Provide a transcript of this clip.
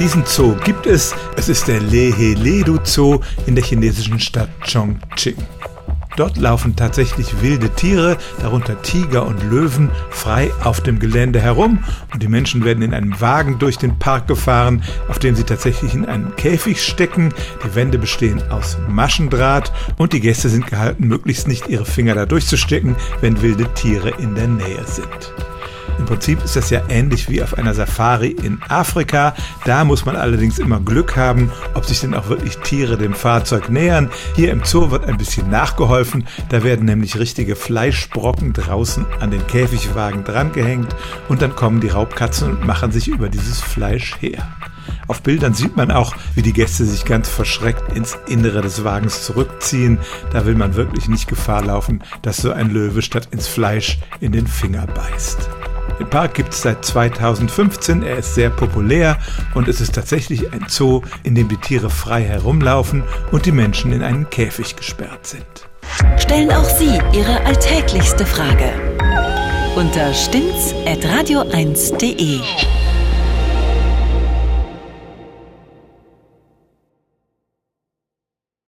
Diesen Zoo gibt es. Es ist der Leheledu Zoo in der chinesischen Stadt Chongqing. Dort laufen tatsächlich wilde Tiere, darunter Tiger und Löwen, frei auf dem Gelände herum und die Menschen werden in einem Wagen durch den Park gefahren, auf dem sie tatsächlich in einem Käfig stecken. Die Wände bestehen aus Maschendraht und die Gäste sind gehalten, möglichst nicht ihre Finger da durchzustecken, wenn wilde Tiere in der Nähe sind. Im Prinzip ist das ja ähnlich wie auf einer Safari in Afrika. Da muss man allerdings immer Glück haben, ob sich denn auch wirklich Tiere dem Fahrzeug nähern. Hier im Zoo wird ein bisschen nachgeholfen. Da werden nämlich richtige Fleischbrocken draußen an den Käfigwagen drangehängt und dann kommen die Raubkatzen und machen sich über dieses Fleisch her. Auf Bildern sieht man auch, wie die Gäste sich ganz verschreckt ins Innere des Wagens zurückziehen. Da will man wirklich nicht Gefahr laufen, dass so ein Löwe statt ins Fleisch in den Finger beißt. Den Park gibt es seit 2015, er ist sehr populär und es ist tatsächlich ein Zoo, in dem die Tiere frei herumlaufen und die Menschen in einen Käfig gesperrt sind. Stellen auch Sie Ihre alltäglichste Frage unter stimmtz.radio1.de.